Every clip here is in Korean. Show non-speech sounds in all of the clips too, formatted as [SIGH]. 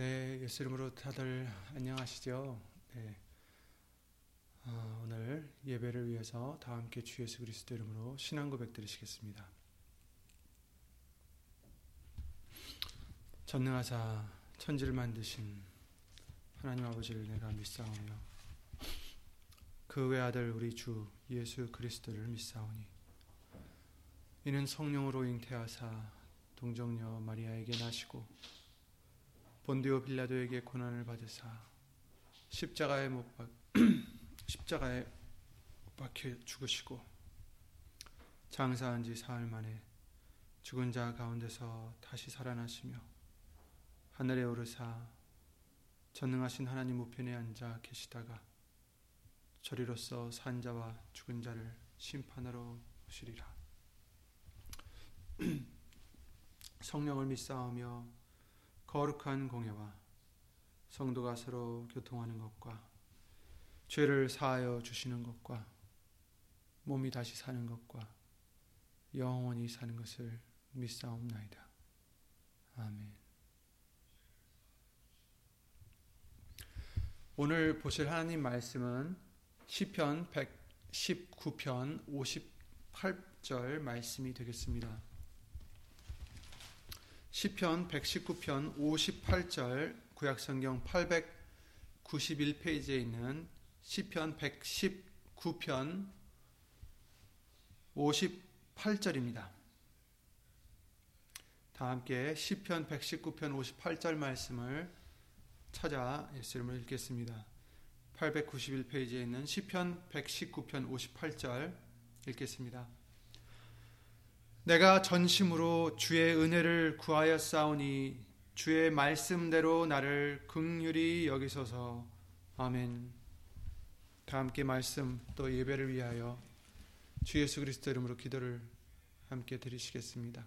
네, 예수 이름으로 다들 안녕하시죠? 네. 어, 오늘 예배를 위해서 다 함께 주 예수 그리스도 이름으로 신앙 고백 드리시겠습니다. 전능하사 천지를 만드신 하나님 아버지를 내가 믿사오며 그 외 아들 우리 주 예수 그리스도를 믿사오니 이는 성령으로 잉태하사 동정녀 마리아에게 나시고 본디오 빌라도에게 고난을 받으사 십자가에 못 박, [CLEARS THROAT] 십자가에 못 박혀 죽으시고 장사한 지 사흘 만에 죽은 자 가운데서 다시 살아나시며 하늘에 오르사 전능하신 하나님 우편에 앉아 계시다가 저리로서 산 자와 죽은 자를 심판하러 오시리라. [CLEARS THROAT] 성령을 믿사오며 거룩한 공예와 성도가 서로 교통하는 것과 죄를 사하여 주시는 것과 몸이 다시 사는 것과 영원히 사는 것을 믿사옵나이다. 아멘. 오늘 보실 하나님 말씀은 시편 119편 58절 말씀이 되겠습니다. 시편 119편 58절 구약성경 891페이지에 있는 시편 119편 58절입니다. 다 함께 시편 119편 58절 말씀을 찾아 예수 이름으로 읽겠습니다. 891페이지에 있는 시편 119편 58절 읽겠습니다. 내가 전심으로 주의 은혜를 구하여 싸우니 주의 말씀대로 나를 극률이 여기소서. 아멘. 다 함께 말씀 또 예배를 위하여 주 예수 그리스도 이름으로 기도를 함께 드리시겠습니다.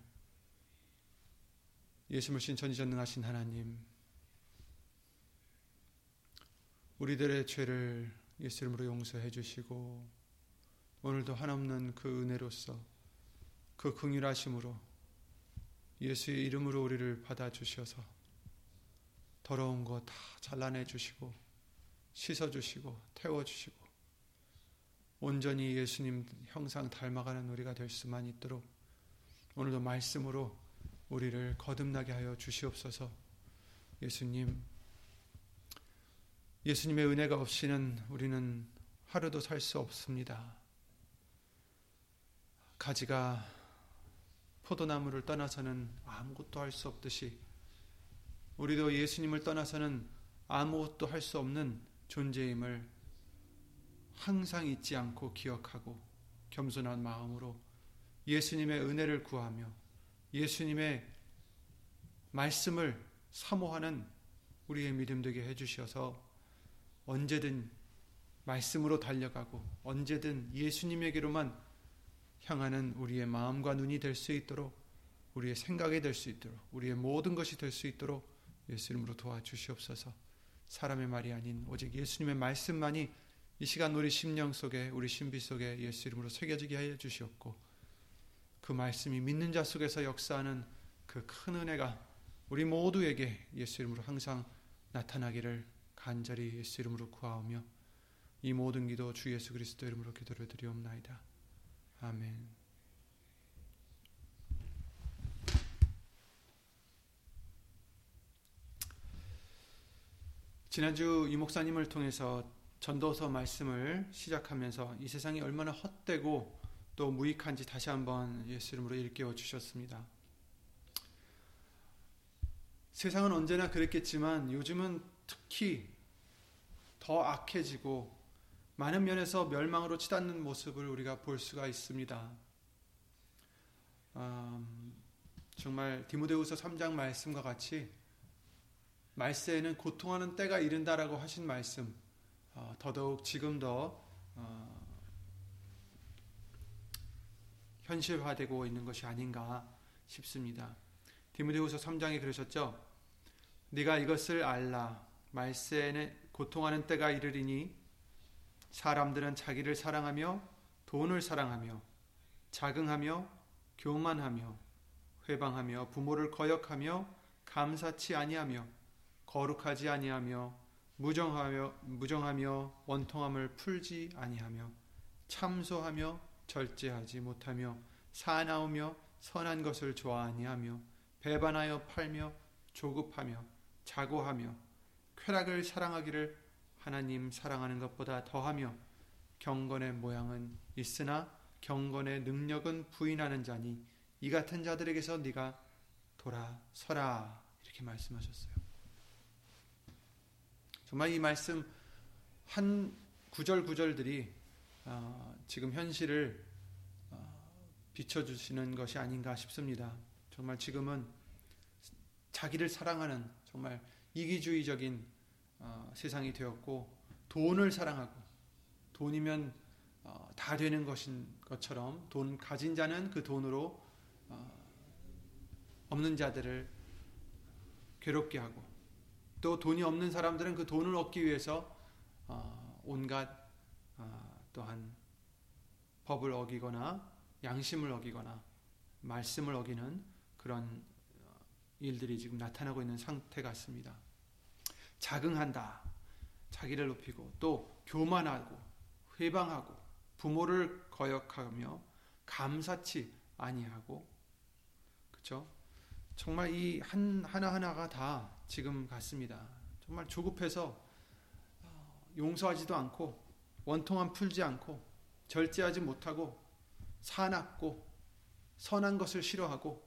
예수물신 전지전능하신 하나님 우리들의 죄를 예수 이름으로 용서해 주시고 오늘도 한없는 그 은혜로서 그 긍휼하심으로 예수의 이름으로 우리를 받아 주셔서 더러운 거 다 잘라내 주시고 씻어 주시고 태워 주시고 온전히 예수님 형상 닮아가는 우리가 될 수만 있도록 오늘도 말씀으로 우리를 거듭나게 하여 주시옵소서. 예수님 예수님의 은혜가 없이는 우리는 하루도 살 수 없습니다. 가지가 포도나무를 떠나서는 아무것도 할 수 없듯이 우리도 예수님을 떠나서는 아무것도 할 수 없는 존재임을 항상 잊지 않고 기억하고 겸손한 마음으로 예수님의 은혜를 구하며 예수님의 말씀을 사모하는 우리의 믿음 되게 해주셔서 언제든 말씀으로 달려가고 언제든 예수님에게로만 향하는 우리의 마음과 눈이 될 수 있도록 우리의 생각이 될 수 있도록 우리의 모든 것이 될 수 있도록 예수 이름으로 도와주시옵소서. 사람의 말이 아닌 오직 예수님의 말씀만이 이 시간 우리 심령 속에 우리 신비 속에 예수 이름으로 새겨지게 하여 주시옵고 그 말씀이 믿는 자 속에서 역사하는 그 큰 은혜가 우리 모두에게 예수 이름으로 항상 나타나기를 간절히 예수 이름으로 구하오며 이 모든 기도 주 예수 그리스도 이름으로 기도를 드리옵나이다. 아멘. 지난주 이 목사님을 통해서 전도서 말씀을 시작하면서 이 세상이 얼마나 헛되고 또 무익한지 다시 한번 예수 이름으로 일깨워 주셨습니다. 세상은 언제나 그랬겠지만 요즘은 특히 더 악해지고 많은 면에서 멸망으로 치닫는 모습을 우리가 볼 수가 있습니다. 음, 정말 디모데후서 3장 말씀과 같이 말세에는 고통하는 때가 이른다라고 하신 말씀 어, 더더욱 지금 더 어, 현실화되고 있는 것이 아닌가 싶습니다. 디모데후서 3장에 그러셨죠. 네가 이것을 알라 말세에는 고통하는 때가 이르리니 사람들은 자기를 사랑하며 돈을 사랑하며 자긍하며 교만하며 회방하며 부모를 거역하며 감사치 아니하며 거룩하지 아니하며 무정하며 무정하며 원통함을 풀지 아니하며 참소하며 절제하지 못하며 사나우며 선한 것을 좋아 하니 하며 배반하여 팔며 조급하며 자고하며 쾌락을 사랑하기를 하나님 사랑하는 것보다 더하며 경건의 모양은 있으나 경건의 능력은 부인하는 자니 이 같은 자들에게서 네가 돌아서라 이렇게 말씀하셨어요. 정말 이 말씀 한 구절 구절들이 어, 지금 현실을 비춰주시는 것이 아닌가 싶습니다. 정말 지금은 자기를 사랑하는 정말 이기주의적인 어, 세상이 되었고 돈을 사랑하고 돈이면 어, 다 되는 것인 것처럼 돈 가진 자는 그 돈으로 어, 없는 자들을 괴롭게 하고 또 돈이 없는 사람들은 그 돈을 얻기 위해서 어, 온갖 어, 또한 법을 어기거나 양심을 어기거나 말씀을 어기는 그런 어, 일들이 지금 나타나고 있는 상태 같습니다. 자긍한다. 자기를 높이고 또 교만하고 회방하고 부모를 거역하며 감사치 아니하고 그렇죠? 정말 이 한 하나하나가 다 지금 같습니다. 정말 조급해서 어, 용서하지도 않고 원통함 풀지 않고 절제하지 못하고 사납고 선한 것을 싫어하고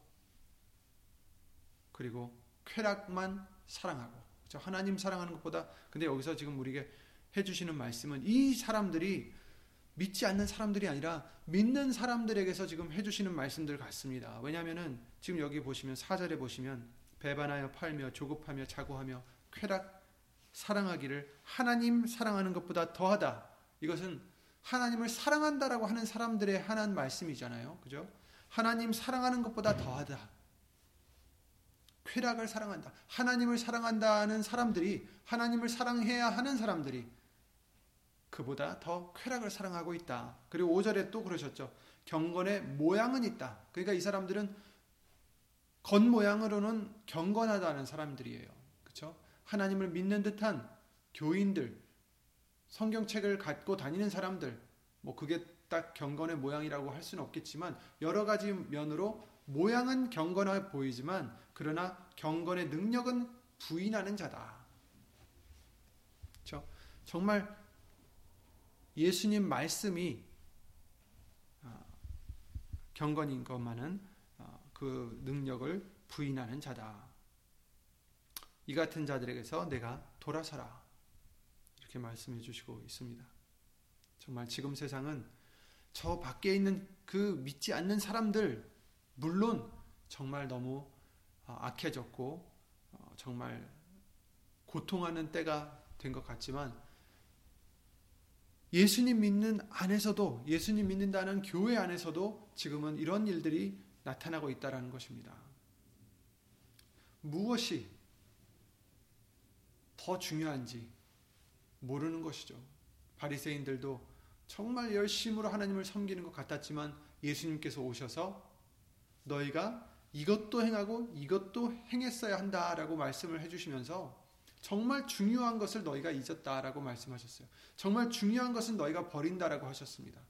그리고 쾌락만 사랑하고 그렇죠? 하나님 사랑하는 것보다 근데 여기서 지금 우리에게 해주시는 말씀은 이 사람들이 믿지 않는 사람들이 아니라 믿는 사람들에게서 지금 해주시는 말씀들 같습니다. 왜냐하면은 지금 여기 보시면 사절에 보시면 배반하여 팔며 조급하며 자고하며 쾌락 사랑하기를 하나님 사랑하는 것보다 더하다. 이것은 하나님을 사랑한다라고 하는 사람들의 하나님 말씀이잖아요. 그죠? 하나님 사랑하는 것보다 더하다. 쾌락을 사랑한다. 하나님을 사랑한다는 사람들이 하나님을 사랑해야 하는 사람들이 그보다 더 쾌락을 사랑하고 있다. 그리고 5절에 또 그러셨죠. 경건의 모양은 있다. 그러니까 이 사람들은 겉모양으로는 경건하다는 사람들이에요. 그렇죠? 하나님을 믿는 듯한 교인들, 성경책을 갖고 다니는 사람들, 뭐 그게 딱 경건의 모양이라고 할 수는 없겠지만 여러 가지 면으로 모양은 경건해 보이지만 그러나 경건의 능력은 부인하는 자다. 그렇죠? 정말 예수님 말씀이 어, 경건인 것만은 어, 그 능력을 부인하는 자다. 이 같은 자들에게서 내가 돌아서라. 이렇게 말씀해 주시고 있습니다. 정말 지금 세상은 저 밖에 있는 그 믿지 않는 사람들, 물론 정말 너무 어, 악해졌고, 어, 정말 고통하는 때가 된 것 같지만, 예수님 믿는 안에서도, 예수님 믿는다는 교회 안에서도 지금은 이런 일들이 나타나고 있다는 것입니다. 무엇이 더 중요한지 모르는 것이죠. 바리새인들도 정말 열심으로 하나님을 섬기는 것 같았지만 예수님께서 오셔서 너희가 이것도 행하고 이것도 행했어야 한다라고 말씀을 해주시면서 정말 중요한 것을 너희가 잊었다라고 말씀하셨어요. 정말 중요한 것은 너희가 버린다라고 하셨습니다.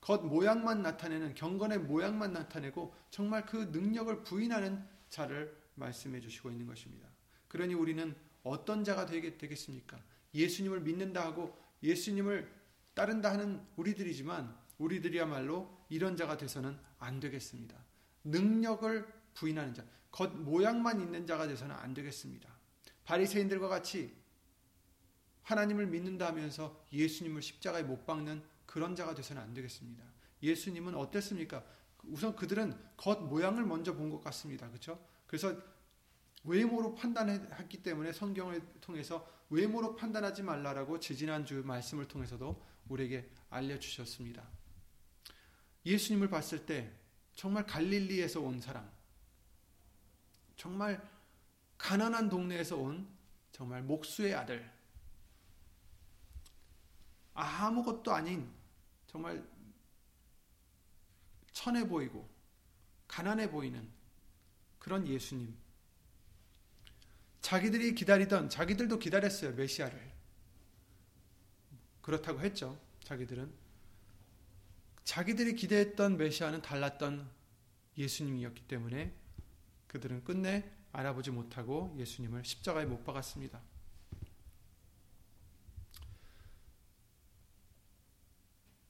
겉 모양만 나타내는 경건의 모양만 나타내고 정말 그 능력을 부인하는 자를 말씀해 주시고 있는 것입니다. 그러니 우리는 어떤 자가 되겠습니까? 예수님을 믿는다 하고 예수님을 따른다 하는 우리들이지만 우리들이야말로 이런 자가 돼서는 안 되겠습니다. 능력을 부인하는 자, 겉 모양만 있는 자가 돼서는 안 되겠습니다. 바리새인들과 같이 하나님을 믿는다 하면서 예수님을 십자가에 못 박는 그런 자가 돼서는 안 되겠습니다. 예수님은 어땠습니까? 우선 그들은 겉 모양을 먼저 본 것 같습니다. 그렇죠? 그래서 외모로 판단했기 때문에 성경을 통해서 외모로 판단하지 말라라고 지지난주 말씀을 통해서도 우리에게 알려주셨습니다. 예수님을 봤을 때 정말 갈릴리에서 온 사람, 정말 가난한 동네에서 온 정말 목수의 아들, 아무것도 아닌 정말 천해 보이고 가난해 보이는 그런 예수님. 자기들이 기다리던 자기들도 기다렸어요 메시아를 그렇다고 했죠 자기들은 자기들이 기대했던 메시아는 달랐던 예수님이었기 때문에 그들은 끝내 알아보지 못하고 예수님을 십자가에 못 박았습니다.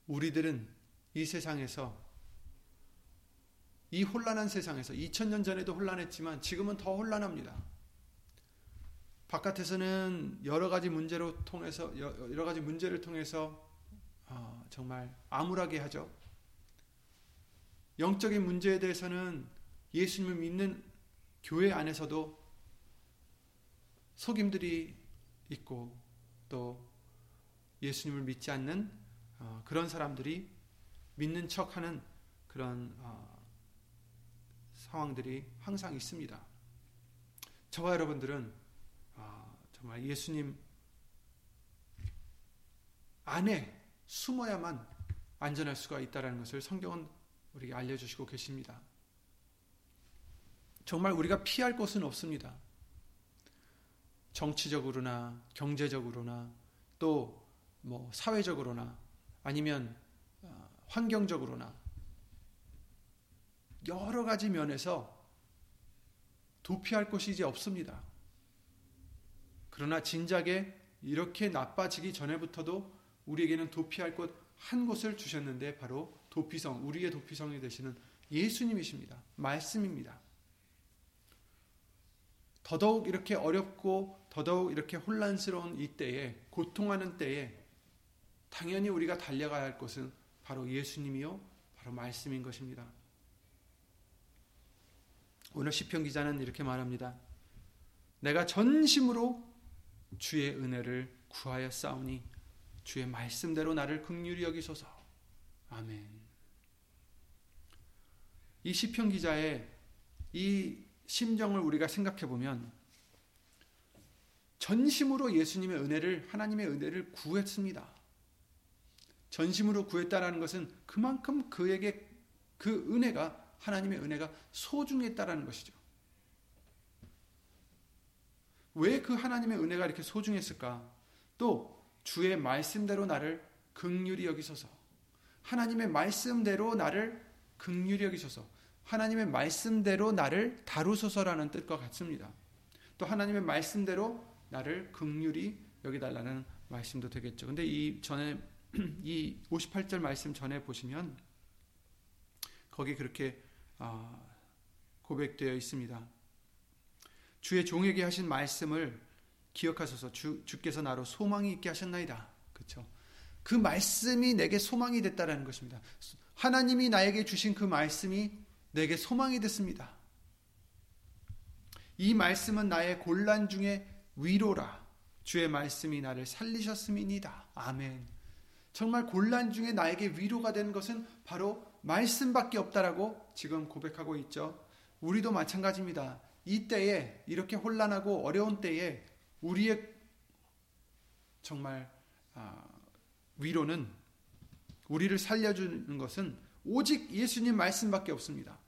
우리들은 이 세상에서 이 혼란한 세상에서 2000년 전에도 혼란했지만 지금은 더 혼란합니다. 바깥에서는 여러 가지 문제로 통해서 여러 가지 문제를 통해서 어, 정말 암울하게 하죠. 영적인 문제에 대해서는 예수님을 믿는 교회 안에서도 속임들이 있고 또 예수님을 믿지 않는 어, 그런 사람들이 믿는 척하는 그런 어, 상황들이 항상 있습니다. 저와 여러분들은 어, 정말 예수님 안에 숨어야만 안전할 수가 있다는 것을 성경은 우리에게 알려주시고 계십니다. 정말 우리가 피할 곳은 없습니다. 정치적으로나 경제적으로나 또 뭐 사회적으로나 아니면 어, 환경적으로나 여러 가지 면에서 도피할 곳이 이제 없습니다. 그러나 진작에 이렇게 나빠지기 전에부터도 우리에게는 도피할 곳 한 곳을 주셨는데 바로 도피성, 우리의 도피성이 되시는 예수님이십니다. 말씀입니다. 더더욱 이렇게 어렵고 더더욱 이렇게 혼란스러운 이 때에 고통하는 때에 당연히 우리가 달려가야 할 것은 바로 예수님이요 바로 말씀인 것입니다. 오늘 시편 기자는 이렇게 말합니다. 내가 전심으로 주의 은혜를 구하여 싸우니 주의 말씀대로 나를 극률히 여기소서. 아멘. 이 시편 기자의 이 심정을 우리가 생각해 보면 전심으로 예수님의 은혜를 하나님의 은혜를 구했습니다. 전심으로 구했다라는 것은 그만큼 그에게 그 은혜가 하나님의 은혜가 소중했다라는 것이죠. 왜 그 하나님의 은혜가 이렇게 소중했을까? 또 주의 말씀대로 나를 극률히 여기소서. 하나님의 말씀대로 나를 극률히 여기소서. 하나님의 말씀대로 나를 다루소서라는 뜻과 같습니다. 또 하나님의 말씀대로 나를 극률이 여기달라는 말씀도 되겠죠. 근데 이 전에 [CLEARS THROAT] 이 58절 말씀 전에 보시면 거기 그렇게 아, 고백되어 있습니다. 주의 종에게 하신 말씀을 기억하소서 주, 주께서 나로 소망이 있게 하셨나이다. 그렇죠? 그 말씀이 내게 소망이 됐다라는 것입니다. 하나님이 나에게 주신 그 말씀이 내게 소망이 됐습니다. 이 말씀은 나의 곤란 중에 위로라. 주의 말씀이 나를 살리셨음이니다. 아멘. 정말 곤란 중에 나에게 위로가 되는 것은 바로 말씀밖에 없다라고 지금 고백하고 있죠. 우리도 마찬가지입니다. 이 때에 이렇게 혼란하고 어려운 때에 우리의 정말 아, 위로는 우리를 살려주는 것은 오직 예수님 말씀밖에 없습니다.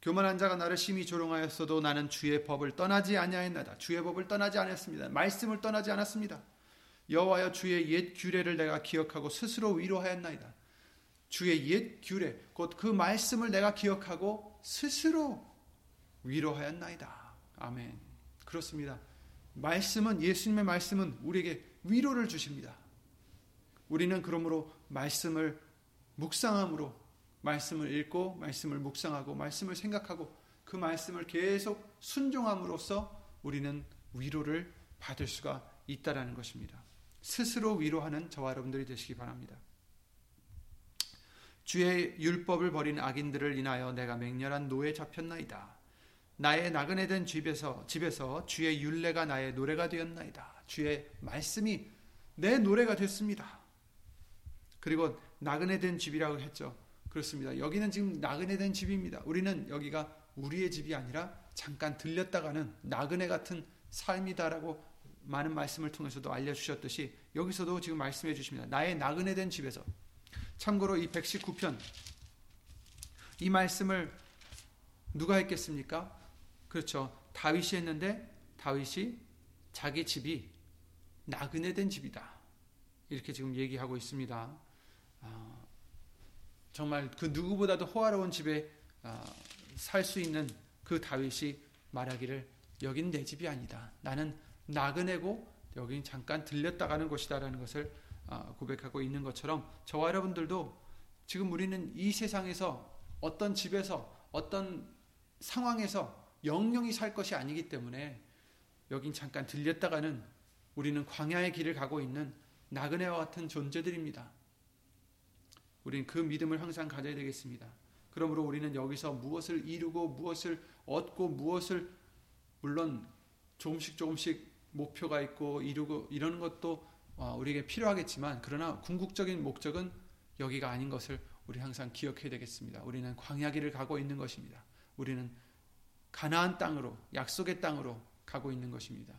교만한 자가 나를 심히 조롱하였어도 나는 주의 법을 떠나지 아니하였나이다. 주의 법을 떠나지 않았습니다. 말씀을 떠나지 않았습니다. 여호와여 주의 옛 규례를 내가 기억하고 스스로 위로하였나이다. 주의 옛 규례 곧 그 말씀을 내가 기억하고 스스로 위로하였나이다. 아멘. 그렇습니다. 말씀은 예수님의 말씀은 우리에게 위로를 주십니다. 우리는 그러므로 말씀을 묵상함으로 말씀을 읽고 말씀을 묵상하고 말씀을 생각하고 그 말씀을 계속 순종함으로써 우리는 위로를 받을 수가 있다라는 것입니다. 스스로 위로하는 저와 여러분들이 되시기 바랍니다. 주의 율법을 버린 악인들을 인하여 내가 맹렬한 노에 잡혔나이다. 나의 나그네 된 집에서 집에서 주의 율례가 나의 노래가 되었나이다. 주의 말씀이 내 노래가 됐습니다. 그리고 나그네 된 집이라고 했죠. 그렇습니다. 여기는 지금 나그네 된 집입니다. 우리는 여기가 우리의 집이 아니라 잠깐 들렸다가는 나그네 같은 삶이다라고 많은 말씀을 통해서도 알려주셨듯이 여기서도 지금 말씀해 주십니다. 나의 나그네 된 집에서. 참고로 이 119편, 이 말씀을 누가 했겠습니까? 그렇죠. 다윗이 했는데 다윗이 자기 집이 나그네 된 집이다. 이렇게 지금 얘기하고 있습니다. 아, 정말 그 누구보다도 호화로운 집에 아, 살수 있는 그 다윗이 말하기를 여긴 내 집이 아니다. 나는 나그네고 여긴 잠깐 들렸다 가는 곳이다라는 것을 아, 고백하고 있는 것처럼 저와 여러분들도 지금 우리는 이 세상에서 어떤 집에서 어떤 상황에서 영영이 살 것이 아니기 때문에 여긴 잠깐 들렸다 가는 우리는 광야의 길을 가고 있는 나그네와 같은 존재들입니다. 우리는 그 믿음을 항상 가져야 되겠습니다. 그러므로 우리는 여기서 무엇을 이루고 무엇을 얻고 무엇을 물론 조금씩 조금씩 목표가 있고 이루고 이런 것도 어, 우리에게 필요하겠지만 그러나 궁극적인 목적은 여기가 아닌 것을 우리 항상 기억해야 되겠습니다. 우리는 광야길을 가고 있는 것입니다. 우리는 가나안 땅으로 약속의 땅으로 가고 있는 것입니다.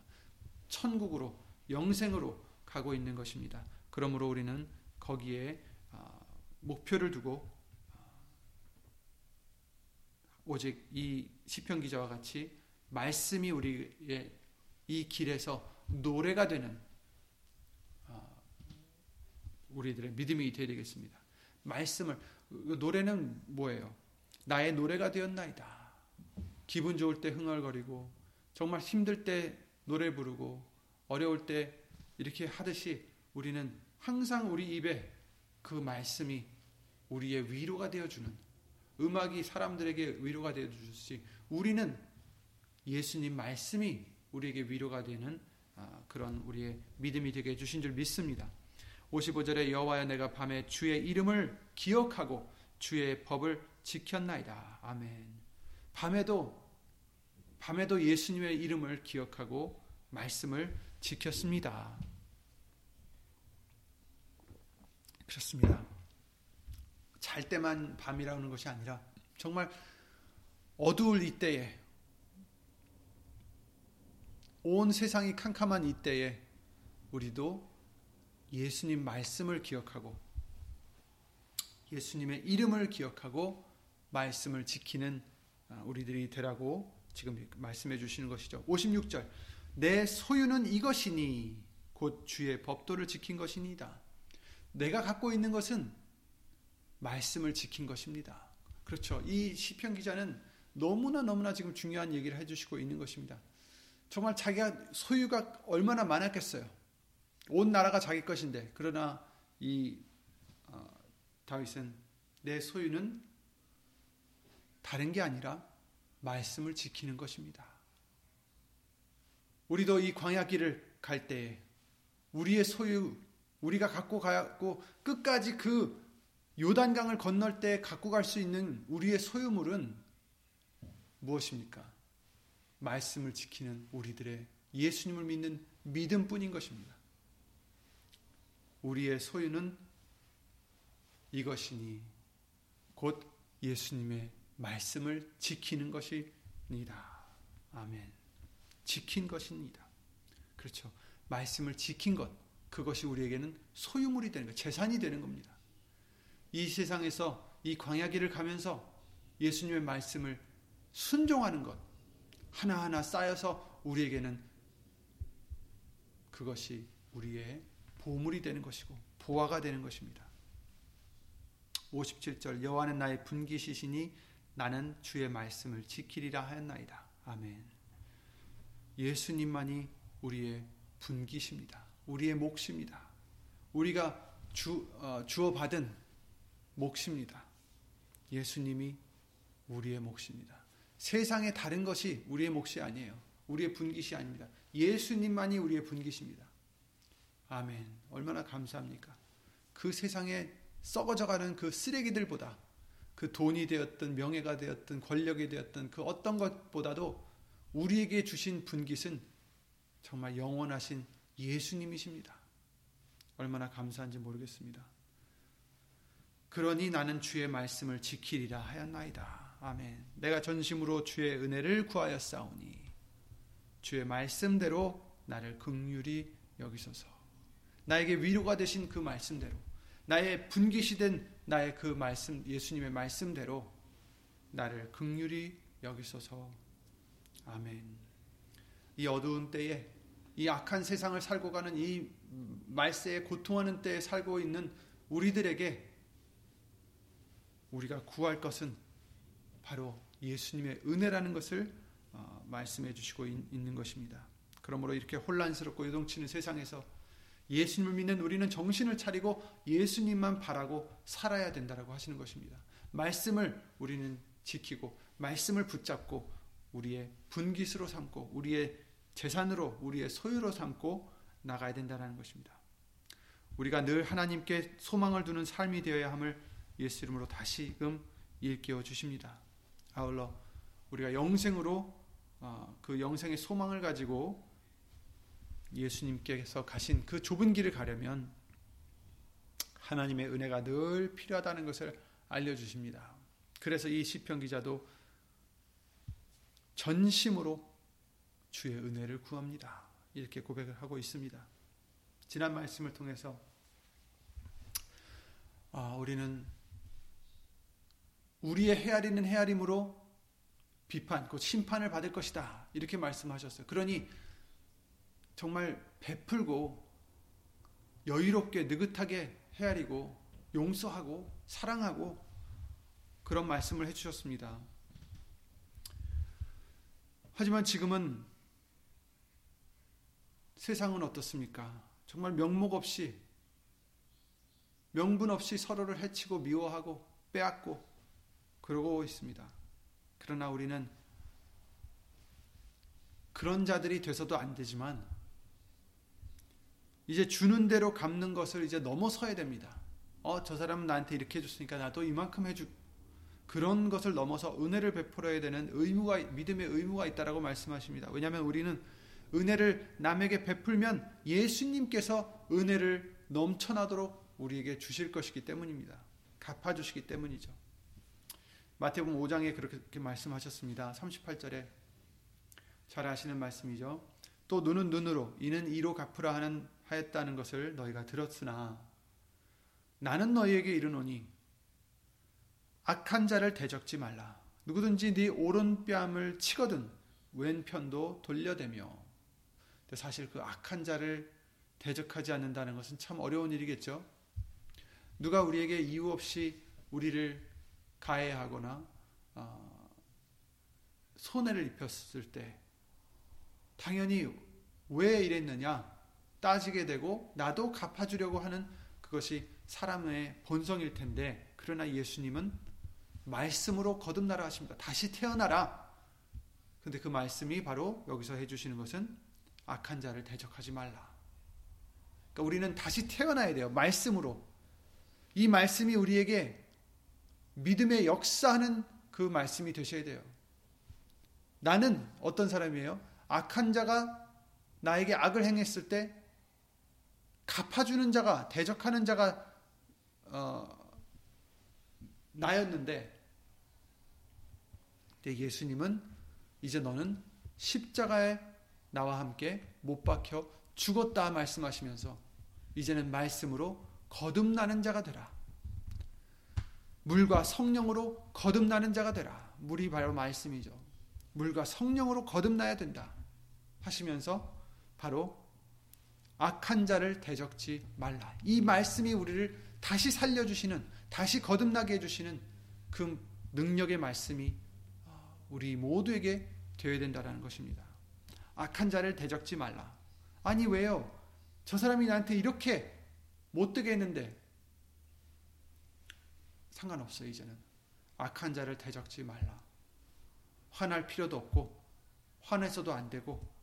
천국으로 영생으로 가고 있는 것입니다. 그러므로 우리는 거기에 아, 목표를 두고 아, 오직 이 시편 기자와 같이 말씀이 우리의 이 길에서 노래가 되는 아, 우리들의 믿음이 되어야 되겠습니다. 말씀을 노래는 뭐예요? 나의 노래가 되었나이다. 기분 좋을 때 흥얼거리고 정말 힘들 때 노래 부르고 어려울 때 이렇게 하듯이 우리는 항상 우리 입에 그 말씀이 우리의 위로가 되어주는 음악이 사람들에게 위로가 되어주듯이 우리는 예수님 말씀이 우리에게 위로가 되는 아, 그런 우리의 믿음이 되게 해주신 줄 믿습니다. 55절에 여호와여 내가 밤에 주의 이름을 기억하고 주의 법을 지켰나이다. 아멘. 밤에도 밤에도 예수님의 이름을 기억하고 말씀을 지켰습니다. 그렇습니다. 잘 때만 밤이라는 것이 아니라 정말 어두울 이때에 온 세상이 캄캄한 이때에 우리도 예수님 말씀을 기억하고 예수님의 이름을 기억하고 말씀을 지키는 아, 우리들이 되라고 지금 말씀해 주시는 것이죠. 56절. 내 소유는 이것이니 곧 주의 법도를 지킨 것이니다. 내가 갖고 있는 것은 말씀을 지킨 것입니다. 그렇죠. 이 시편 기자는 너무나 너무나 지금 중요한 얘기를 해 주시고 있는 것입니다. 정말 자기가 소유가 얼마나 많았겠어요. 온 나라가 자기 것인데 그러나 이 어, 다윗은 내 소유는 다른 게 아니라 말씀을 지키는 것입니다. 우리도 이 광야길을 갈 때에 우리의 소유, 우리가 갖고 가고 끝까지 그 요단강을 건널 때 갖고 갈 수 있는 우리의 소유물은 무엇입니까? 말씀을 지키는 우리들의 예수님을 믿는 믿음뿐인 것입니다. 우리의 소유는 이것이니 곧 예수님의 말씀을 지키는 것입니다. 아멘. 지킨 것입니다. 그렇죠. 말씀을 지킨 것, 그것이 우리에게는 소유물이 되는 것, 재산이 되는 겁니다. 이 세상에서 이 광야길을 가면서 예수님의 말씀을 순종하는 것, 하나하나 쌓여서 우리에게는 그것이 우리의 보물이 되는 것이고, 보화가 되는 것입니다. 57절 여호와는 나의 분기시시니 나는 주의 말씀을 지키리라 하였나이다. 아멘. 예수님만이 우리의 분기십니다. 우리의 몫입니다. 우리가 주, 어, 주어받은 몫입니다. 예수님이 우리의 몫입니다. 세상의 다른 것이 우리의 몫이 아니에요. 우리의 분깃이 아닙니다. 예수님만이 우리의 분깃입니다. 아멘. 얼마나 감사합니까? 그 세상에 썩어져가는 그 쓰레기들보다 그 돈이 되었든 명예가 되었든 권력이 되었든 그 어떤 것보다도 우리에게 주신 분깃은 정말 영원하신 예수님이십니다. 얼마나 감사한지 모르겠습니다. 그러니 나는 주의 말씀을 지키리라 하였나이다. 아멘. 내가 전심으로 주의 은혜를 구하였사오니 주의 말씀대로 나를 극률이 여기소서. 나에게 위로가 되신 그 말씀대로 나의 분깃이 된 나의 그 말씀 예수님의 말씀대로 나를 극률이 여기소서. 아멘. 이 어두운 때에 이 악한 세상을 살고 가는 이 말세에 고통하는 때에 살고 있는 우리들에게 우리가 구할 것은 바로 예수님의 은혜라는 것을 어, 말씀해 주시고 있는 것입니다. 그러므로 이렇게 혼란스럽고 요동치는 세상에서 예수님을 믿는 우리는 정신을 차리고 예수님만 바라고 살아야 된다라고 하시는 것입니다. 말씀을 우리는 지키고 말씀을 붙잡고 우리의 분깃으로 삼고 우리의 재산으로 우리의 소유로 삼고 나가야 된다는 것입니다. 우리가 늘 하나님께 소망을 두는 삶이 되어야 함을 예수 이름으로 다시금 일깨워 주십니다. 아울러 우리가 영생으로 어, 그 영생의 소망을 가지고 예수님께서 가신 그 좁은 길을 가려면 하나님의 은혜가 늘 필요하다는 것을 알려주십니다. 그래서 이 시편 기자도 전심으로 주의 은혜를 구합니다. 이렇게 고백을 하고 있습니다. 지난 말씀을 통해서 아, 우리는 우리의 헤아리는 헤아림으로 비판, 곧 심판을 받을 것이다. 이렇게 말씀하셨어요. 그러니 정말 베풀고 여유롭게 느긋하게 헤아리고 용서하고 사랑하고 그런 말씀을 해주셨습니다. 하지만 지금은 세상은 어떻습니까? 정말 명목 없이 명분 없이 서로를 해치고 미워하고 빼앗고 그러고 있습니다. 그러나 우리는 그런 자들이 돼서도 안 되지만 이제 주는 대로 갚는 것을 이제 넘어서야 됩니다. 어, 저 사람은 나한테 이렇게 해줬으니까 나도 이만큼 해주. 그런 것을 넘어서 은혜를 베풀어야 되는 의무가 믿음의 의무가 있다라고 말씀하십니다. 왜냐하면 우리는 은혜를 남에게 베풀면 예수님께서 은혜를 넘쳐나도록 우리에게 주실 것이기 때문입니다. 갚아 주시기 때문이죠. 마태복음 5장에 그렇게 말씀하셨습니다. 38절에 잘 아시는 말씀이죠. 또 눈은 눈으로 이는 이로 갚으라 하는 하였다는 것을 너희가 들었으나 나는 너희에게 이르노니 악한 자를 대적지 말라. 누구든지 네 오른뺨을 치거든 왼편도 돌려대며. 사실 그 악한 자를 대적하지 않는다는 것은 참 어려운 일이겠죠. 누가 우리에게 이유 없이 우리를 가해하거나 어, 손해를 입혔을 때 당연히 왜 이랬느냐 따지게 되고 나도 갚아주려고 하는 그것이 사람의 본성일 텐데 그러나 예수님은 말씀으로 거듭나라 하십니다. 다시 태어나라. 근데 그 말씀이 바로 여기서 해주시는 것은 악한 자를 대적하지 말라. 그러니까 우리는 다시 태어나야 돼요. 말씀으로. 이 말씀이 우리에게 믿음의 역사하는 그 말씀이 되셔야 돼요. 나는 어떤 사람이에요? 악한 자가 나에게 악을 행했을 때 갚아주는 자가 대적하는 자가 어, 나였는데 예수님은 이제 너는 십자가에 나와 함께 못 박혀 죽었다 말씀하시면서 이제는 말씀으로 거듭나는 자가 되라. 물과 성령으로 거듭나는 자가 되라. 물이 바로 말씀이죠. 물과 성령으로 거듭나야 된다. 하시면서 바로 악한 자를 대적지 말라. 이 말씀이 우리를 다시 살려주시는, 다시 거듭나게 해주시는 그 능력의 말씀이 우리 모두에게 되어야 된다는 것입니다. 악한 자를 대적지 말라. 아니, 왜요? 저 사람이 나한테 이렇게 못되게 했는데, 상관없어요, 이제는. 악한 자를 대적지 말라. 화날 필요도 없고, 화내서도 안 되고,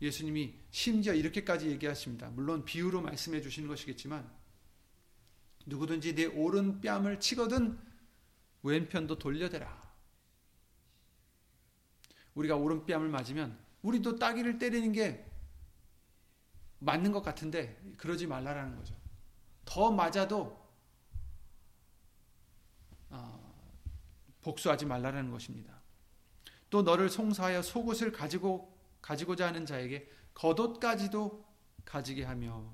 예수님이 심지어 이렇게까지 얘기하십니다. 물론 비유로 말씀해 주시는 것이겠지만 누구든지 내 오른 뺨을 치거든 왼편도 돌려대라. 우리가 오른 뺨을 맞으면 우리도 따귀를 때리는 게 맞는 것 같은데 그러지 말라라는 거죠. 더 맞아도 어, 복수하지 말라라는 것입니다. 또 너를 송사하여 속옷을 가지고 가지고자 하는 자에게 겉옷까지도 가지게 하며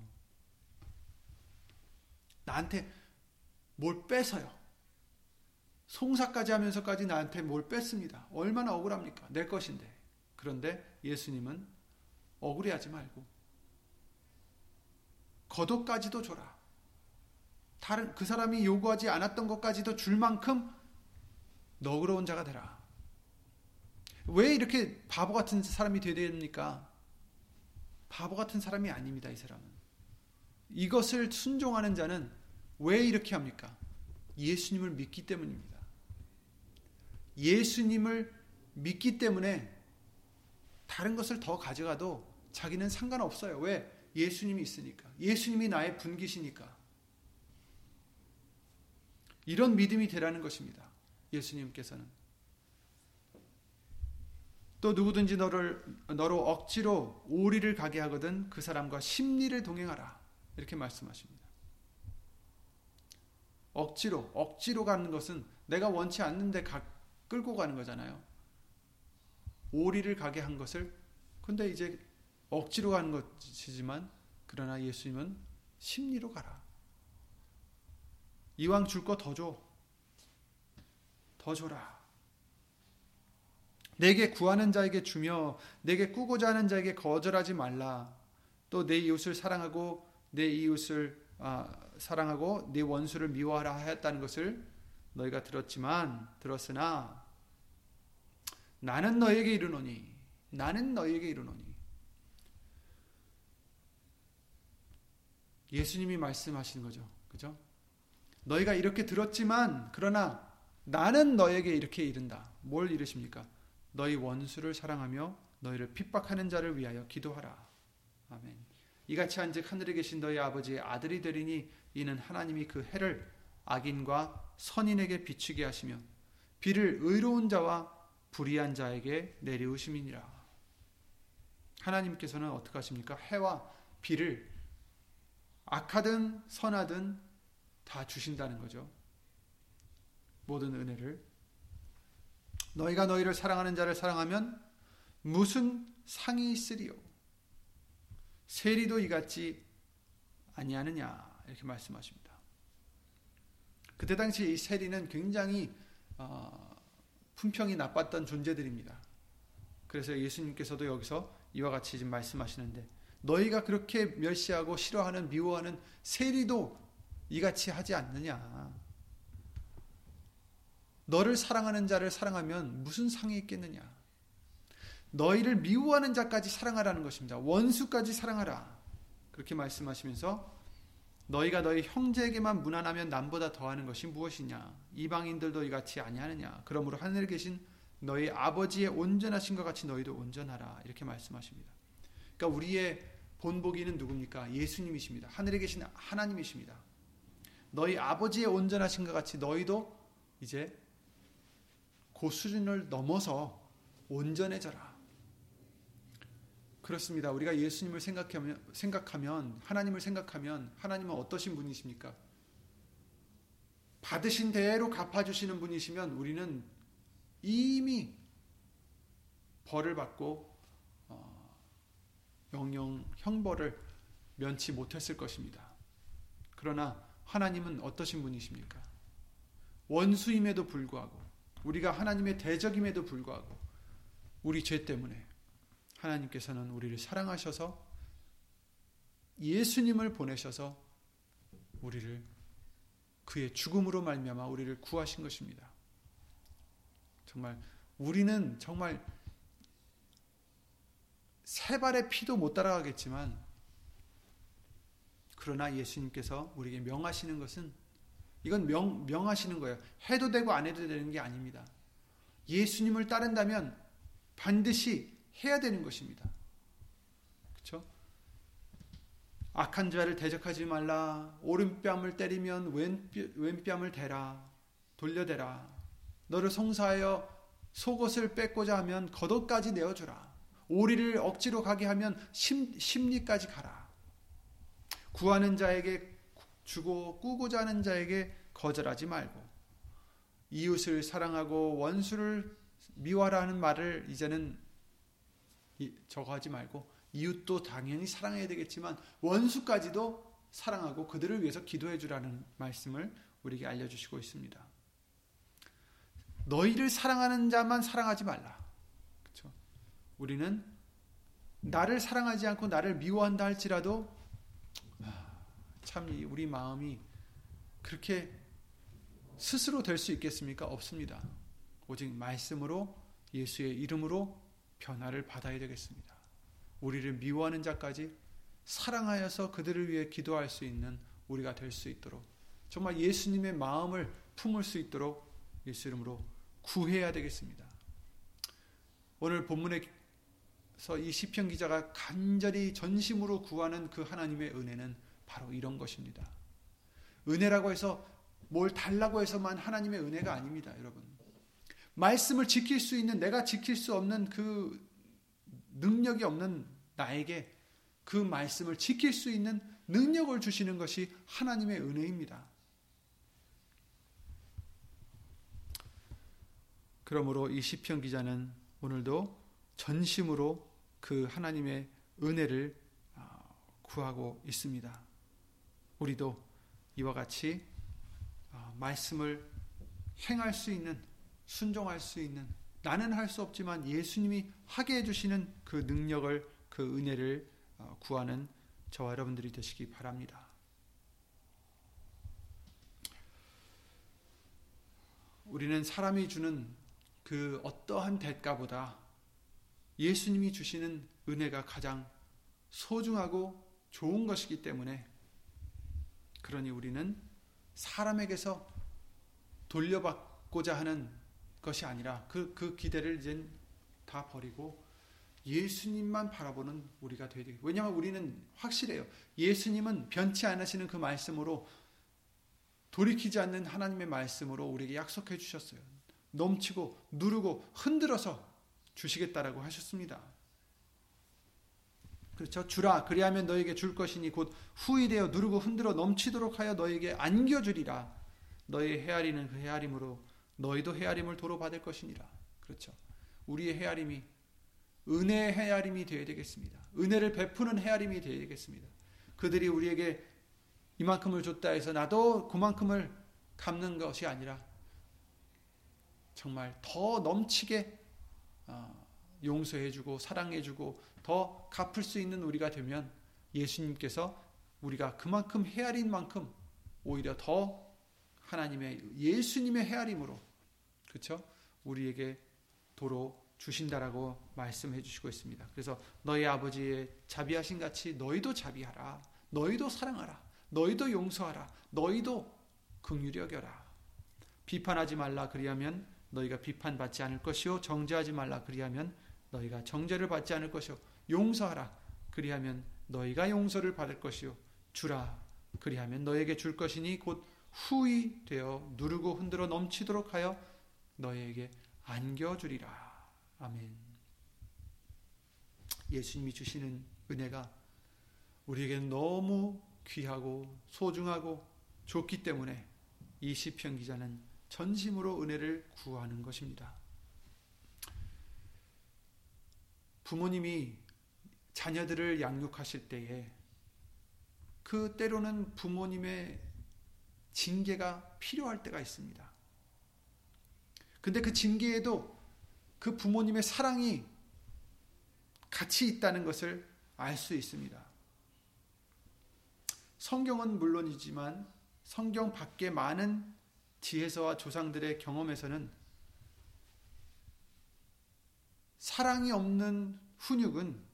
나한테 뭘 뺏어요. 송사까지 하면서까지 나한테 뭘 뺐습니다. 얼마나 억울합니까? 내 것인데. 그런데 예수님은 억울해하지 말고 겉옷까지도 줘라. 다른 그 사람이 요구하지 않았던 것까지도 줄 만큼 너그러운 자가 되라. 왜 이렇게 바보 같은 사람이 되야 됩니까? 바보 같은 사람이 아닙니다, 이 사람은. 이것을 순종하는 자는 왜 이렇게 합니까? 예수님을 믿기 때문입니다. 예수님을 믿기 때문에 다른 것을 더 가져가도 자기는 상관없어요. 왜? 예수님이 있으니까. 예수님이 나의 분기시니까. 이런 믿음이 되라는 것입니다. 예수님께서는. 또 누구든지 너를 너로 억지로 오리를 가게 하거든 그 사람과 심리를 동행하라. 이렇게 말씀하십니다. 억지로 억지로 가는 것은 내가 원치 않는데 가, 끌고 가는 거잖아요. 오리를 가게 한 것을 근데 이제 억지로 가는 것이지만 그러나 예수님은 심리로 가라. 이왕 줄 거 더 줘. 더 줘라. 내게 구하는 자에게 주며 내게 꾸고자 하는 자에게 거절하지 말라. 또 내 이웃을 사랑하고 내 이웃을 아, 사랑하고 내 원수를 미워하라 하였다는 것을 너희가 들었지만 들었으나 나는 너에게 이르노니 나는 너에게 이르노니 예수님이 말씀하신 거죠. 그죠? 너희가 이렇게 들었지만 그러나 나는 너에게 이렇게 이른다. 뭘 이르십니까? 너희 원수를 사랑하며 너희를 핍박하는 자를 위하여 기도하라. 아멘. 이같이 한즉 하늘에 계신 너희 아버지의 아들이 되리니 이는 하나님이 그 해를 악인과 선인에게 비추게 하시며 비를 의로운 자와 불의한 자에게 내리우심이니라. 하나님께서는 어떻게 하십니까? 해와 비를 악하든 선하든 다 주신다는 거죠. 모든 은혜를 너희가 너희를 사랑하는 자를 사랑하면 무슨 상이 있으리요? 세리도 이같이 아니하느냐 이렇게 말씀하십니다. 그때 당시 이 세리는 굉장히 어, 품평이 나빴던 존재들입니다. 그래서 예수님께서도 여기서 이와 같이 지금 말씀하시는데 너희가 그렇게 멸시하고 싫어하는 미워하는 세리도 이같이 하지 않느냐. 너를 사랑하는 자를 사랑하면 무슨 상이 있겠느냐? 너희를 미워하는 자까지 사랑하라는 것입니다. 원수까지 사랑하라. 그렇게 말씀하시면서 너희가 너희 형제에게만 무난하면 남보다 더하는 것이 무엇이냐? 이방인들도 이같이 아니하느냐? 그러므로 하늘에 계신 너희 아버지의 온전하신 것 같이 너희도 온전하라. 이렇게 말씀하십니다. 그러니까 우리의 본보기는 누굽니까? 예수님이십니다. 하늘에 계신 하나님이십니다. 너희 아버지의 온전하신 것 같이 너희도 이제 그 수준을 넘어서 온전해져라. 그렇습니다. 우리가 예수님을 생각하면, 생각하면, 하나님을 생각하면, 하나님은 어떠신 분이십니까? 받으신 대로 갚아주시는 분이시면 우리는 이미 벌을 받고, 어, 영영 형벌을 면치 못했을 것입니다. 그러나 하나님은 어떠신 분이십니까? 원수임에도 불구하고, 우리가 하나님의 대적임에도 불구하고 우리 죄 때문에 하나님께서는 우리를 사랑하셔서 예수님을 보내셔서 우리를 그의 죽음으로 말미암아 우리를 구하신 것입니다. 정말 우리는 정말 세 발의 피도 못 따라가겠지만 그러나 예수님께서 우리에게 명하시는 것은 이건 명, 명하시는 거예요. 해도 되고 안 해도 되는 게 아닙니다. 예수님을 따른다면 반드시 해야 되는 것입니다. 그렇죠? 악한 자를 대적하지 말라. 오른뺨을 때리면 왼, 뺨을 대라. 돌려대라. 너를 송사하여 속옷을 뺏고자 하면 겉옷까지 내어주라. 오리를 억지로 가게 하면 심, 심리까지 가라. 구하는 자에게 주고 꾸고자 하는 자에게 거절하지 말고 이웃을 사랑하고 원수를 미워하라 하는 말을 이제는 저거 하지 말고 이웃도 당연히 사랑해야 되겠지만 원수까지도 사랑하고 그들을 위해서 기도해 주라는 말씀을 우리에게 알려주시고 있습니다. 너희를 사랑하는 자만 사랑하지 말라. 그렇죠? 우리는 나를 사랑하지 않고 나를 미워한다 할지라도 아, 참 우리 마음이 그렇게 스스로 될 수 있겠습니까? 없습니다. 오직 말씀으로 예수의 이름으로 변화를 받아야 되겠습니다. 우리를 미워하는 자까지 사랑하여서 그들을 위해 기도할 수 있는 우리가 될 수 있도록 정말 예수님의 마음을 품을 수 있도록 예수 이름으로 구해야 되겠습니다. 오늘 본문에서 이 시편 기자가 간절히 전심으로 구하는 그 하나님의 은혜는 바로 이런 것입니다. 은혜라고 해서 뭘 달라고 해서만 하나님의 은혜가 아닙니다, 여러분. 말씀을 지킬 수 있는 내가 지킬 수 없는 그 능력이 없는 나에게 그 말씀을 지킬 수 있는 능력을 주시는 것이 하나님의 은혜입니다. 그러므로 이 시편 기자는 오늘도 전심으로 그 하나님의 은혜를 아, 구하고 있습니다. 우리도 이와 같이 아, 말씀을 행할 수 있는 순종할 수 있는 나는 할 수 없지만 예수님이 하게 해주시는 그 능력을 그 은혜를 어, 구하는 저와 여러분들이 되시기 바랍니다. 우리는 사람이 주는 그 어떠한 대가보다 예수님이 주시는 은혜가 가장 소중하고 좋은 것이기 때문에 그러니 우리는 사람에게서 돌려받고자 하는 것이 아니라 그, 그 기대를 이제 다 버리고 예수님만 바라보는 우리가 되야 되겠 왜냐하면 우리는 확실해요. 예수님은 변치 않으시는 그 말씀으로 돌이키지 않는 하나님의 말씀으로 우리에게 약속해 주셨어요. 넘치고 누르고 흔들어서 주시겠다라고 하셨습니다. 그렇죠. 주라 그리하면 너에게 줄 것이니 곧 후이되어 누르고 흔들어 넘치도록 하여 너에게 안겨주리라. 너의 헤아리는 그 헤아림으로 너희도 헤아림을 도로 받을 것이니라. 그렇죠. 우리의 헤아림이 은혜의 헤아림이 되어야 되겠습니다. 은혜를 베푸는 헤아림이 되어야 되겠습니다. 그들이 우리에게 이만큼을 줬다 해서 나도 그만큼을 갚는 것이 아니라 정말 더 넘치게 어, 용서해주고 사랑해주고 더 갚을 수 있는 우리가 되면 예수님께서 우리가 그만큼 헤아린 만큼 오히려 더 하나님의 예수님의 헤아림으로 그렇죠? 우리에게 도로 주신다라고 말씀해 주시고 있습니다. 그래서 너희 아버지의 자비하신 같이 너희도 자비하라. 너희도 사랑하라. 너희도 용서하라. 너희도 긍휼히 여겨라. 비판하지 말라 그리하면 너희가 비판받지 않을 것이요 정죄하지 말라 그리하면 너희가 정죄를 받지 않을 것이요 용서하라 그리하면 너희가 용서를 받을 것이요 주라 그리하면 너에게 줄 것이니 곧 후이 되어 누르고 흔들어 넘치도록 하여 너희에게 안겨주리라. 아멘. 예수님이 주시는 은혜가 우리에게는 너무 귀하고 소중하고 좋기 때문에 이 시편 기자는 전심으로 은혜를 구하는 것입니다. 부모님이 자녀들을 양육하실 때에 그 때로는 부모님의 징계가 필요할 때가 있습니다. 근데 그 징계에도 그 부모님의 사랑이 같이 있다는 것을 알 수 있습니다. 성경은 물론이지만 성경 밖에 많은 지혜서와 조상들의 경험에서는 사랑이 없는 훈육은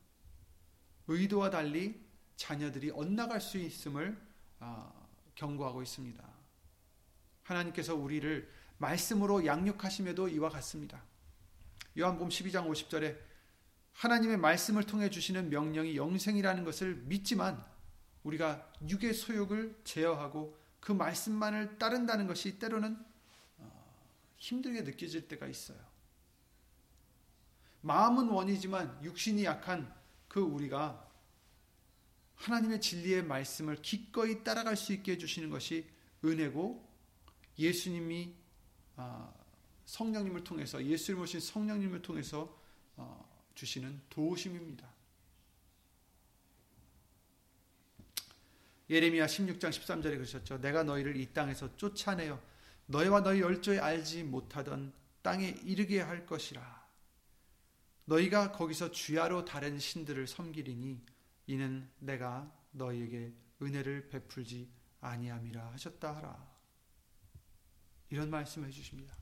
의도와 달리 자녀들이 엇나갈 수 있음을 아, 경고하고 있습니다. 하나님께서 우리를 말씀으로 양육하심에도 이와 같습니다. 요한복음 12장 50절에 하나님의 말씀을 통해 주시는 명령이 영생이라는 것을 믿지만 우리가 육의 소욕을 제어하고 그 말씀만을 따른다는 것이 때로는 어, 힘들게 느껴질 때가 있어요. 마음은 원이지만 육신이 약한 그 우리가 하나님의 진리의 말씀을 기꺼이 따라갈 수 있게 해주시는 것이 은혜고 예수님이 아, 성령님을 통해서 예수를 모신 성령님을 통해서 어, 주시는 도우심입니다. 예레미야 16장 13절에 그러셨죠. 내가 너희를 이 땅에서 쫓아내어 너희와 너희 열조에 알지 못하던 땅에 이르게 할 것이라. 너희가 거기서 주야로 다른 신들을 섬기리니 이는 내가 너희에게 은혜를 베풀지 아니함이라 하셨다 하라. 이런 말씀을 해주십니다.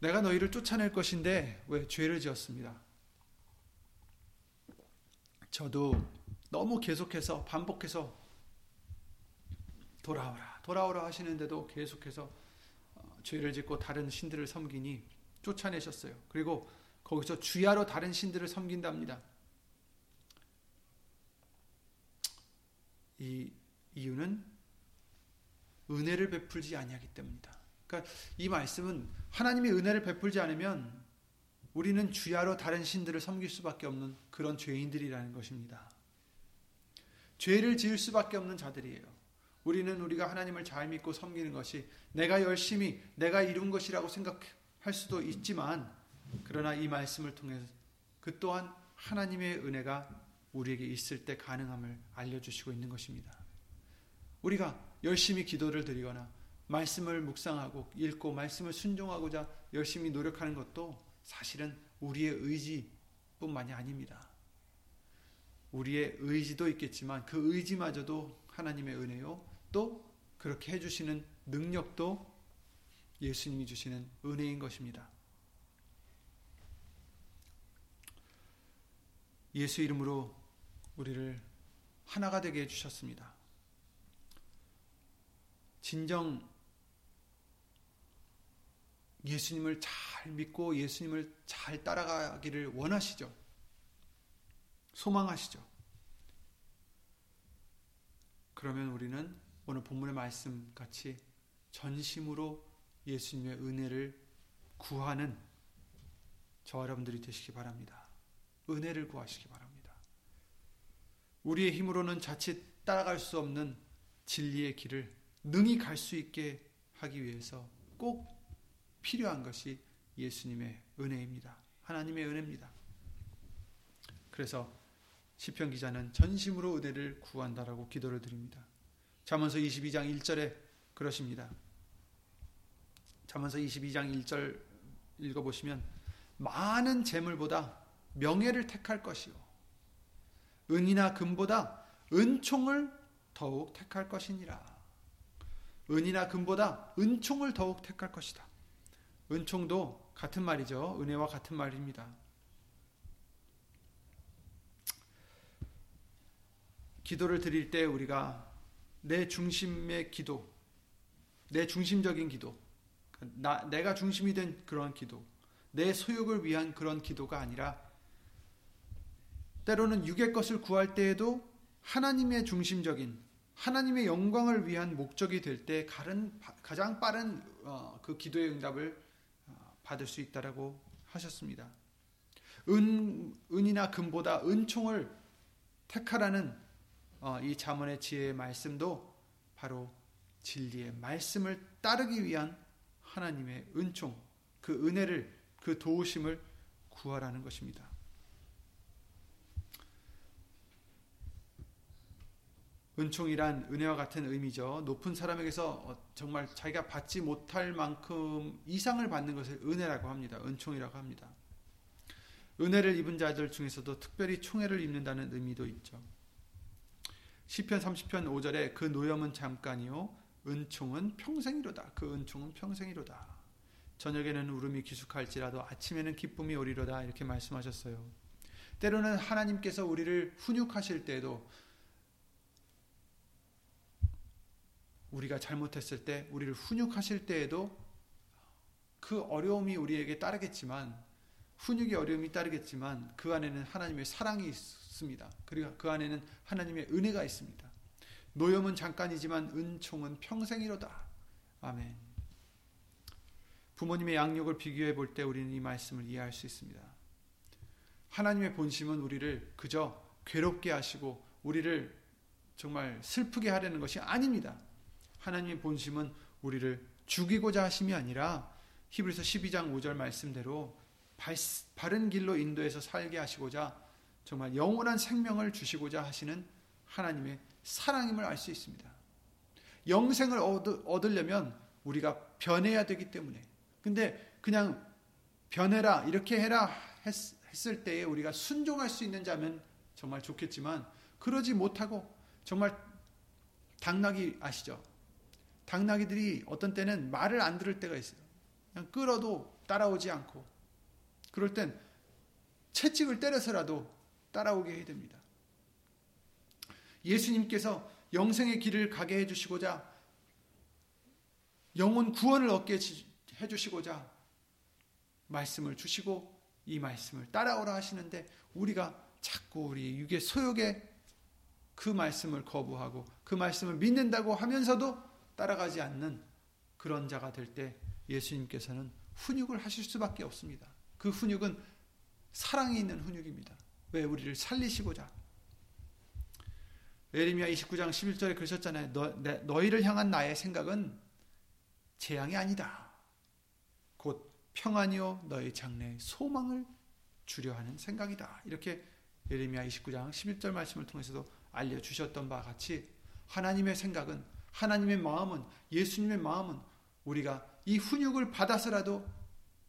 내가 너희를 쫓아낼 것인데 왜 죄를 지었습니다. 저도 너무 계속해서 반복해서 돌아오라 돌아오라 하시는데도 계속해서 어, 죄를 짓고 다른 신들을 섬기니 쫓아내셨어요. 그리고 거기서 주야로 다른 신들을 섬긴답니다. 이 이유는 은혜를 베풀지 아니하기 때문이다. 그러니까 이 말씀은 하나님이 은혜를 베풀지 않으면 우리는 주야로 다른 신들을 섬길 수밖에 없는 그런 죄인들이라는 것입니다. 죄를 지을 수밖에 없는 자들이에요. 우리는 우리가 하나님을 잘 믿고 섬기는 것이 내가 열심히 내가 이룬 것이라고 생각 할 수도 있지만 그러나 이 말씀을 통해서 그 또한 하나님의 은혜가 우리에게 있을 때 가능함을 알려주시고 있는 것입니다. 우리가 열심히 기도를 드리거나 말씀을 묵상하고 읽고 말씀을 순종하고자 열심히 노력하는 것도 사실은 우리의 의지뿐만이 아닙니다. 우리의 의지도 있겠지만 그 의지마저도 하나님의 은혜요. 또 그렇게 해주시는 능력도 예수님이 주시는 은혜인 것입니다. 예수 이름으로 우리를 하나가 되게 해주셨습니다. 진정 예수님을 잘 믿고 예수님을 잘 따라가기를 원하시죠. 소망하시죠. 그러면 우리는 오늘 본문의 말씀 같이 전심으로 예수님의 은혜를 구하는 저와 여러분들이 되시기 바랍니다. 은혜를 구하시기 바랍니다. 우리의 힘으로는 자칫 따라갈 수 없는 진리의 길을 능히 갈 수 있게 하기 위해서 꼭 필요한 것이 예수님의 은혜입니다. 하나님의 은혜입니다. 그래서 시편 기자는 전심으로 은혜를 구한다라고 기도를 드립니다. 잠언서 22장 1절에 그러십니다. 잠언서 22장 1절 읽어 보시면 많은 재물보다 명예를 택할 것이요 은이나 금보다 은총을 더욱 택할 것이니라. 은이나 금보다 은총을 더욱 택할 것이다. 은총도 같은 말이죠. 은혜와 같은 말입니다. 기도를 드릴 때 우리가 내 중심의 기도, 내 중심적인 기도, 나, 내가 중심이 된 그런 기도, 내 소욕을 위한 그런 기도가 아니라 때로는 육의 것을 구할 때에도 하나님의 중심적인 하나님의 영광을 위한 목적이 될 때 가장 빠른 어, 그 기도의 응답을 어, 받을 수 있다라고 하셨습니다. 은 은이나 금보다 은총을 택하라는 어, 이 자문의 지혜의 말씀도 바로 진리의 말씀을 따르기 위한 하나님의 은총, 그 은혜를, 그 도우심을 구하라는 것입니다. 은총이란 은혜와 같은 의미죠. 높은 사람에게서 어, 정말 자기가 받지 못할 만큼 이상을 받는 것을 은혜라고 합니다. 은총이라고 합니다. 은혜를 입은 자들 중에서도 특별히 총애를 입는다는 의미도 있죠. 시편 30편 5절에 그 노염은 잠깐이요 은총은 평생이로다. 그 은총은 평생이로다. 저녁에는 울음이 기숙할지라도 아침에는 기쁨이 오리로다. 이렇게 말씀하셨어요. 때로는 하나님께서 우리를 훈육하실 때도 우리가 잘못했을 때, 우리를 훈육하실 때에도 그 어려움이 우리에게 따르겠지만, 훈육의 어려움이 따르겠지만, 그 안에는 하나님의 사랑이 있습니다. 그리고 그 안에는 하나님의 은혜가 있습니다. 노염은 잠깐이지만 은총은 평생이로다. 아멘. 부모님의 양육을 비교해 볼 때 우리는 이 말씀을 이해할 수 있습니다. 하나님의 본심은 우리를 그저 괴롭게 하시고 우리를 정말 슬프게 하려는 것이 아닙니다. 하나님의 본심은 우리를 죽이고자 하심이 아니라 히브리서 12장 5절 말씀대로 바른 길로 인도해서 살게 하시고자 정말 영원한 생명을 주시고자 하시는 하나님의 사랑임을 알 수 있습니다. 영생을 얻으려면 우리가 변해야 되기 때문에 근데 그냥 변해라 이렇게 해라 했, 했을 때에 우리가 순종할 수 있는 자면 정말 좋겠지만 그러지 못하고 정말 당나귀 아시죠? 당나귀들이 어떤 때는 말을 안 들을 때가 있어요. 그냥 끌어도 따라오지 않고 그럴 땐 채찍을 때려서라도 따라오게 해야 됩니다. 예수님께서 영생의 길을 가게 해주시고자 영혼 구원을 얻게 해주시고자 말씀을 주시고 이 말씀을 따라오라 하시는데 우리가 자꾸 우리 육의 소욕에 그 말씀을 거부하고 그 말씀을 믿는다고 하면서도 따라가지 않는 그런 자가 될 때 예수님께서는 훈육을 하실 수밖에 없습니다. 그 훈육은 사랑이 있는 훈육입니다. 왜 우리를 살리시고자 에레미야 29장 11절에 그러셨잖아요. 너, 내, 너희를 향한 나의 생각은 재앙이 아니다. 곧 평안이요 너희 장래에 소망을 주려 하는 생각이다. 이렇게 예레미야 29장 11절 말씀을 통해서도 알려 주셨던 바와 같이 하나님의 생각은 하나님의 마음은 예수님의 마음은 우리가 이 훈육을 받아서라도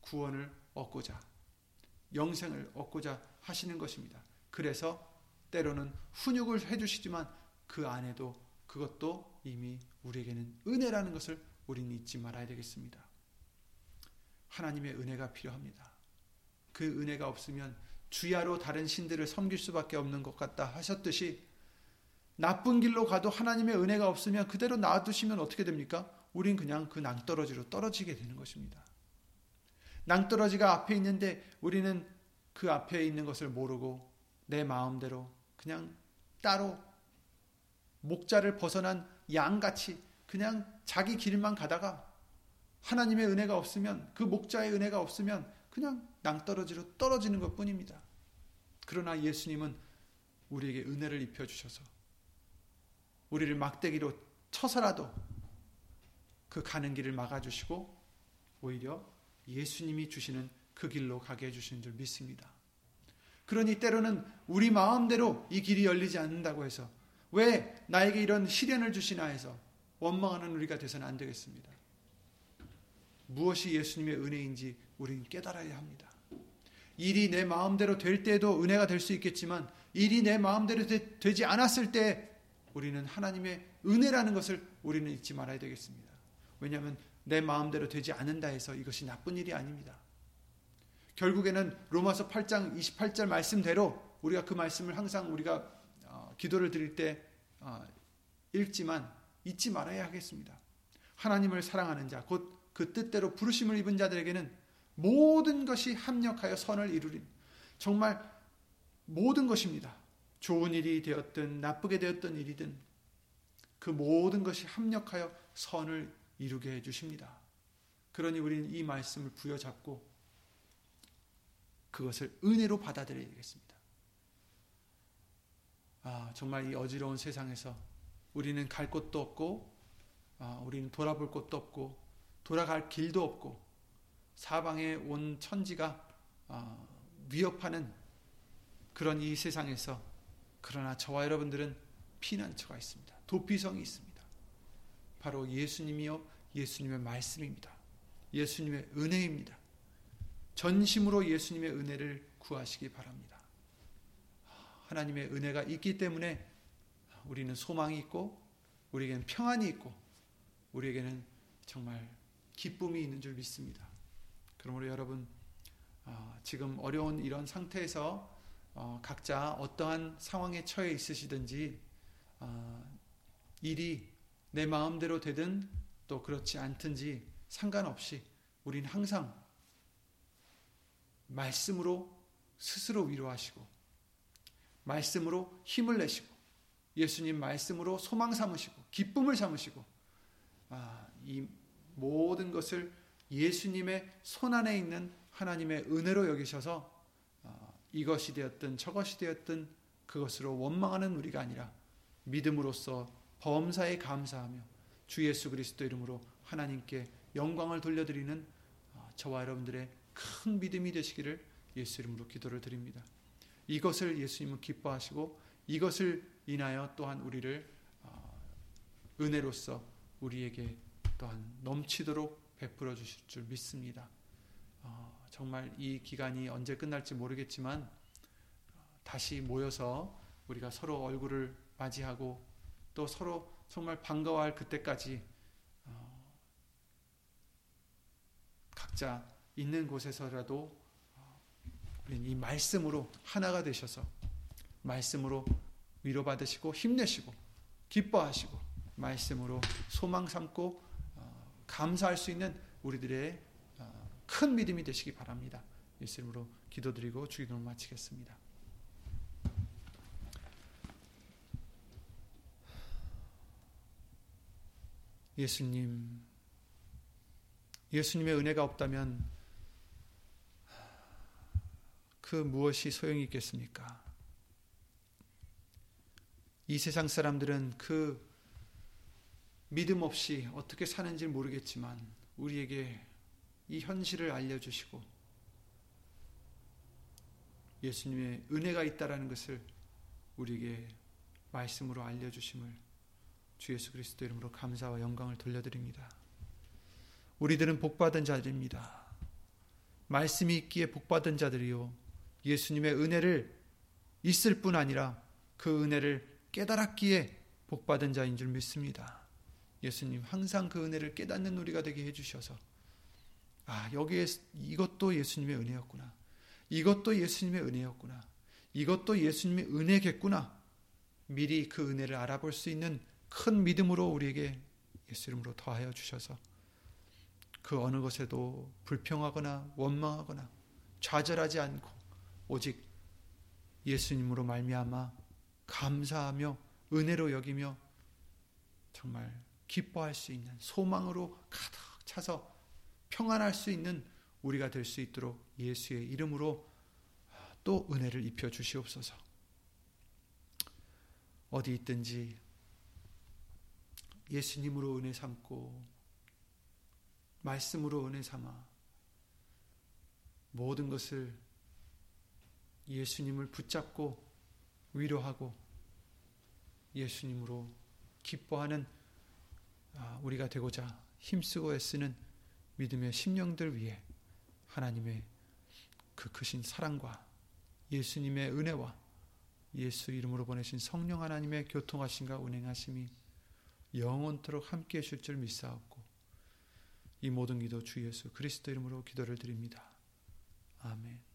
구원을 얻고자 영생을 얻고자 하시는 것입니다. 그래서 때로는 훈육을 해주시지만 그 안에도 그것도 이미 우리에게는 은혜라는 것을 우리는 잊지 말아야 되겠습니다. 하나님의 은혜가 필요합니다. 그 은혜가 없으면 주야로 다른 신들을 섬길 수밖에 없는 것 같다 하셨듯이 나쁜 길로 가도 하나님의 은혜가 없으면 그대로 놔두시면 어떻게 됩니까? 우린 그냥 그 낭떠러지로 떨어지게 되는 것입니다. 낭떠러지가 앞에 있는데 우리는 그 앞에 있는 것을 모르고 내 마음대로 그냥 따로 목자를 벗어난 양같이 그냥 자기 길만 가다가 하나님의 은혜가 없으면 그 목자의 은혜가 없으면 그냥 낭떠러지로 떨어지는 것 뿐입니다. 그러나 예수님은 우리에게 은혜를 입혀주셔서 우리를 막대기로 쳐서라도 그 가는 길을 막아주시고 오히려 예수님이 주시는 그 길로 가게 해주시는 줄 믿습니다. 그러니 때로는 우리 마음대로 이 길이 열리지 않는다고 해서 왜 나에게 이런 시련을 주시나 해서 원망하는 우리가 되서는 안 되겠습니다. 무엇이 예수님의 은혜인지 우리는 깨달아야 합니다. 일이 내 마음대로 될 때도 은혜가 될 수 있겠지만 일이 내 마음대로 되, 지 않았을 때 우리는 하나님의 은혜라는 것을 우리는 잊지 말아야 되겠습니다. 왜냐하면 내 마음대로 되지 않는다 해서 이것이 나쁜 일이 아닙니다. 결국에는 로마서 8장 28절 말씀대로 우리가 그 말씀을 항상 우리가 어, 기도를 드릴 때 어, 읽지만 잊지 말아야 하겠습니다. 하나님을 사랑하는 자, 곧 그 뜻대로 부르심을 입은 자들에게는 모든 것이 합력하여 선을 이루린 정말 모든 것입니다. 좋은 일이 되었든 나쁘게 되었던 일이든 그 모든 것이 합력하여 선을 이루게 해 주십니다. 그러니 우리는 이 말씀을 부여잡고 그것을 은혜로 받아들여야 되겠습니다. 아, 정말 이 어지러운 세상에서 우리는 갈 곳도 없고, 아, 우리는 돌아볼 곳도 없고, 돌아갈 길도 없고, 사방에 온 천지가 아, 위협하는 그런 이 세상에서, 그러나 저와 여러분들은 피난처가 있습니다. 도피성이 있습니다. 바로 예수님이요, 예수님의 말씀입니다. 예수님의 은혜입니다. 전심으로 예수님의 은혜를 구하시기 바랍니다. 하나님의 은혜가 있기 때문에 우리는 소망이 있고 우리에게는 평안이 있고 우리에게는 정말 기쁨이 있는 줄 믿습니다. 그러므로 여러분 어, 지금 어려운 이런 상태에서 어, 각자 어떠한 상황에 처해 있으시든지 어, 일이 내 마음대로 되든 또 그렇지 않든지 상관없이 우리는 항상 말씀으로 스스로 위로하시고 말씀으로 힘을 내시고 예수님 말씀으로 소망 삼으시고 기쁨을 삼으시고 아, 이 모든 것을 예수님의 손 안에 있는 하나님의 은혜로 여기셔서 아, 이것이 되었든 저것이 되었든 그것으로 원망하는 우리가 아니라 믿음으로써 범사에 감사하며 주 예수 그리스도 이름으로 하나님께 영광을 돌려드리는 아, 저와 여러분들의 큰 믿음이 되시기를 예수 이름으로 기도를 드립니다. 이것을 예수님은 기뻐하시고 이것을 인하여 또한 우리를 어, 은혜로서 우리에게 또한 넘치도록 베풀어 주실 줄 믿습니다. 어, 정말 이 기간이 언제 끝날지 모르겠지만 다시 모여서 우리가 서로 얼굴을 맞이하고 또 서로 정말 반가워할 그때까지 어, 각자 있는 곳에서라도 이 말씀으로 하나가 되셔서 말씀으로 위로받으시고 힘내시고 기뻐하시고 말씀으로 소망 삼고 어, 감사할 수 있는 우리들의 어, 큰 믿음이 되시기 바랍니다. 예수님으로 기도드리고 주기도를 마치겠습니다. 예수님, 예수님의 은혜가 없다면 그 무엇이 소용이 있겠습니까? 이 세상 사람들은 그 믿음 없이 어떻게 사는지 모르겠지만 우리에게 이 현실을 알려주시고 예수님의 은혜가 있다라는 것을 우리에게 말씀으로 알려주심을 주 예수 그리스도 이름으로 감사와 영광을 돌려드립니다. 우리들은 복받은 자들입니다. 말씀이 있기에 복받은 자들이요. 예수님의 은혜를 있을 뿐 아니라 그 은혜를 깨달았기에 복받은 자인 줄 믿습니다. 예수님 항상 그 은혜를 깨닫는 우리가 되게 해주셔서 아 여기에 이것도 예수님의 은혜였구나. 이것도 예수님의 은혜였구나. 이것도 예수님의 은혜겠구나. 미리 그 은혜를 알아볼 수 있는 큰 믿음으로 우리에게 예수 이름으로 더하여 주셔서 그 어느 것에도 불평하거나 원망하거나 좌절하지 않고 오직 예수님으로 말미암아 감사하며 은혜로 여기며 정말 기뻐할 수 있는 소망으로 가득 차서 평안할 수 있는 우리가 될 수 있도록 예수의 이름으로 또 은혜를 입혀 주시옵소서. 어디 있든지 예수님으로 은혜 삼고 말씀으로 은혜 삼아 모든 것을 예수님을 붙잡고 위로하고 예수님으로 기뻐하는 아, 우리가 되고자 힘쓰고 애쓰는 믿음의 심령들 위해 하나님의 그 크신 사랑과 예수님의 은혜와 예수 이름으로 보내신 성령 하나님의 교통하심과 운행하심이 영원토록 함께 해줄 줄 믿사옵고 이 모든 기도 주 예수 그리스도 이름으로 기도를 드립니다. 아멘.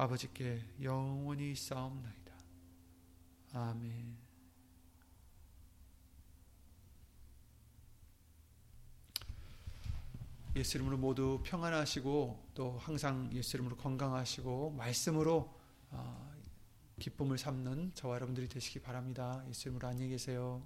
아버지께 영원히 싸움나이다. 아멘. 예수 이름으로 모두 평안하시고 또 항상 예수 이름으로 건강하시고 말씀으로 어, 기쁨을 삼는 저와 여러분들이 되시기 바랍니다. 예수 이름으로 안녕히 계세요.